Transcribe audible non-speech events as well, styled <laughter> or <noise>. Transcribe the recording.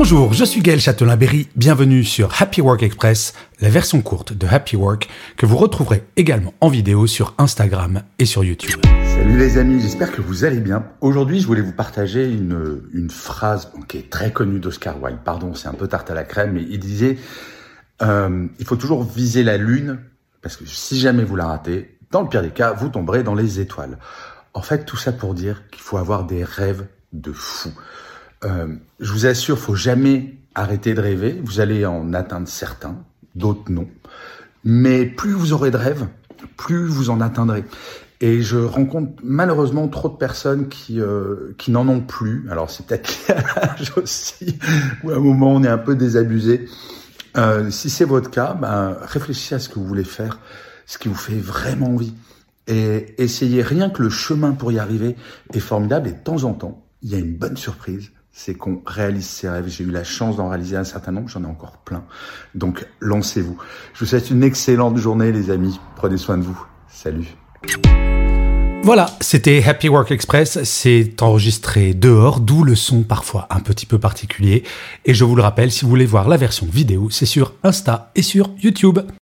Bonjour, je suis Gaël Châtelain-Berry, bienvenue sur Happy Work Express, la version courte de Happy Work que vous retrouverez également en vidéo sur Instagram et sur YouTube. Salut les amis, j'espère que vous allez bien. Aujourd'hui, je voulais vous partager une, phrase qui est très connue d'Oscar Wilde. Pardon, c'est un peu tarte à la crème, mais il disait euh, il faut toujours viser la lune parce que si jamais vous la ratez, dans le pire des cas, vous tomberez dans les étoiles. En fait, tout ça pour dire qu'il faut avoir des rêves de fou. Euh, je vous assure, faut jamais arrêter de rêver. Vous allez en atteindre certains, d'autres non. Mais plus vous aurez de rêves, plus vous en atteindrez. Et je rencontre malheureusement trop de personnes qui euh, qui n'en ont plus. Alors c'est peut-être <laughs> l'âge aussi, où à un moment on est un peu désabusé. Euh, si c'est votre cas, ben, réfléchissez à ce que vous voulez faire, ce qui vous fait vraiment envie. Et essayez rien que le chemin pour y arriver est formidable. Et de temps en temps, il y a une bonne surprise c'est qu'on réalise ses rêves. J'ai eu la chance d'en réaliser un certain nombre, j'en ai encore plein. Donc lancez-vous. Je vous souhaite une excellente journée les amis. Prenez soin de vous. Salut. Voilà, c'était Happy Work Express. C'est enregistré dehors, d'où le son parfois un petit peu particulier. Et je vous le rappelle, si vous voulez voir la version vidéo, c'est sur Insta et sur YouTube.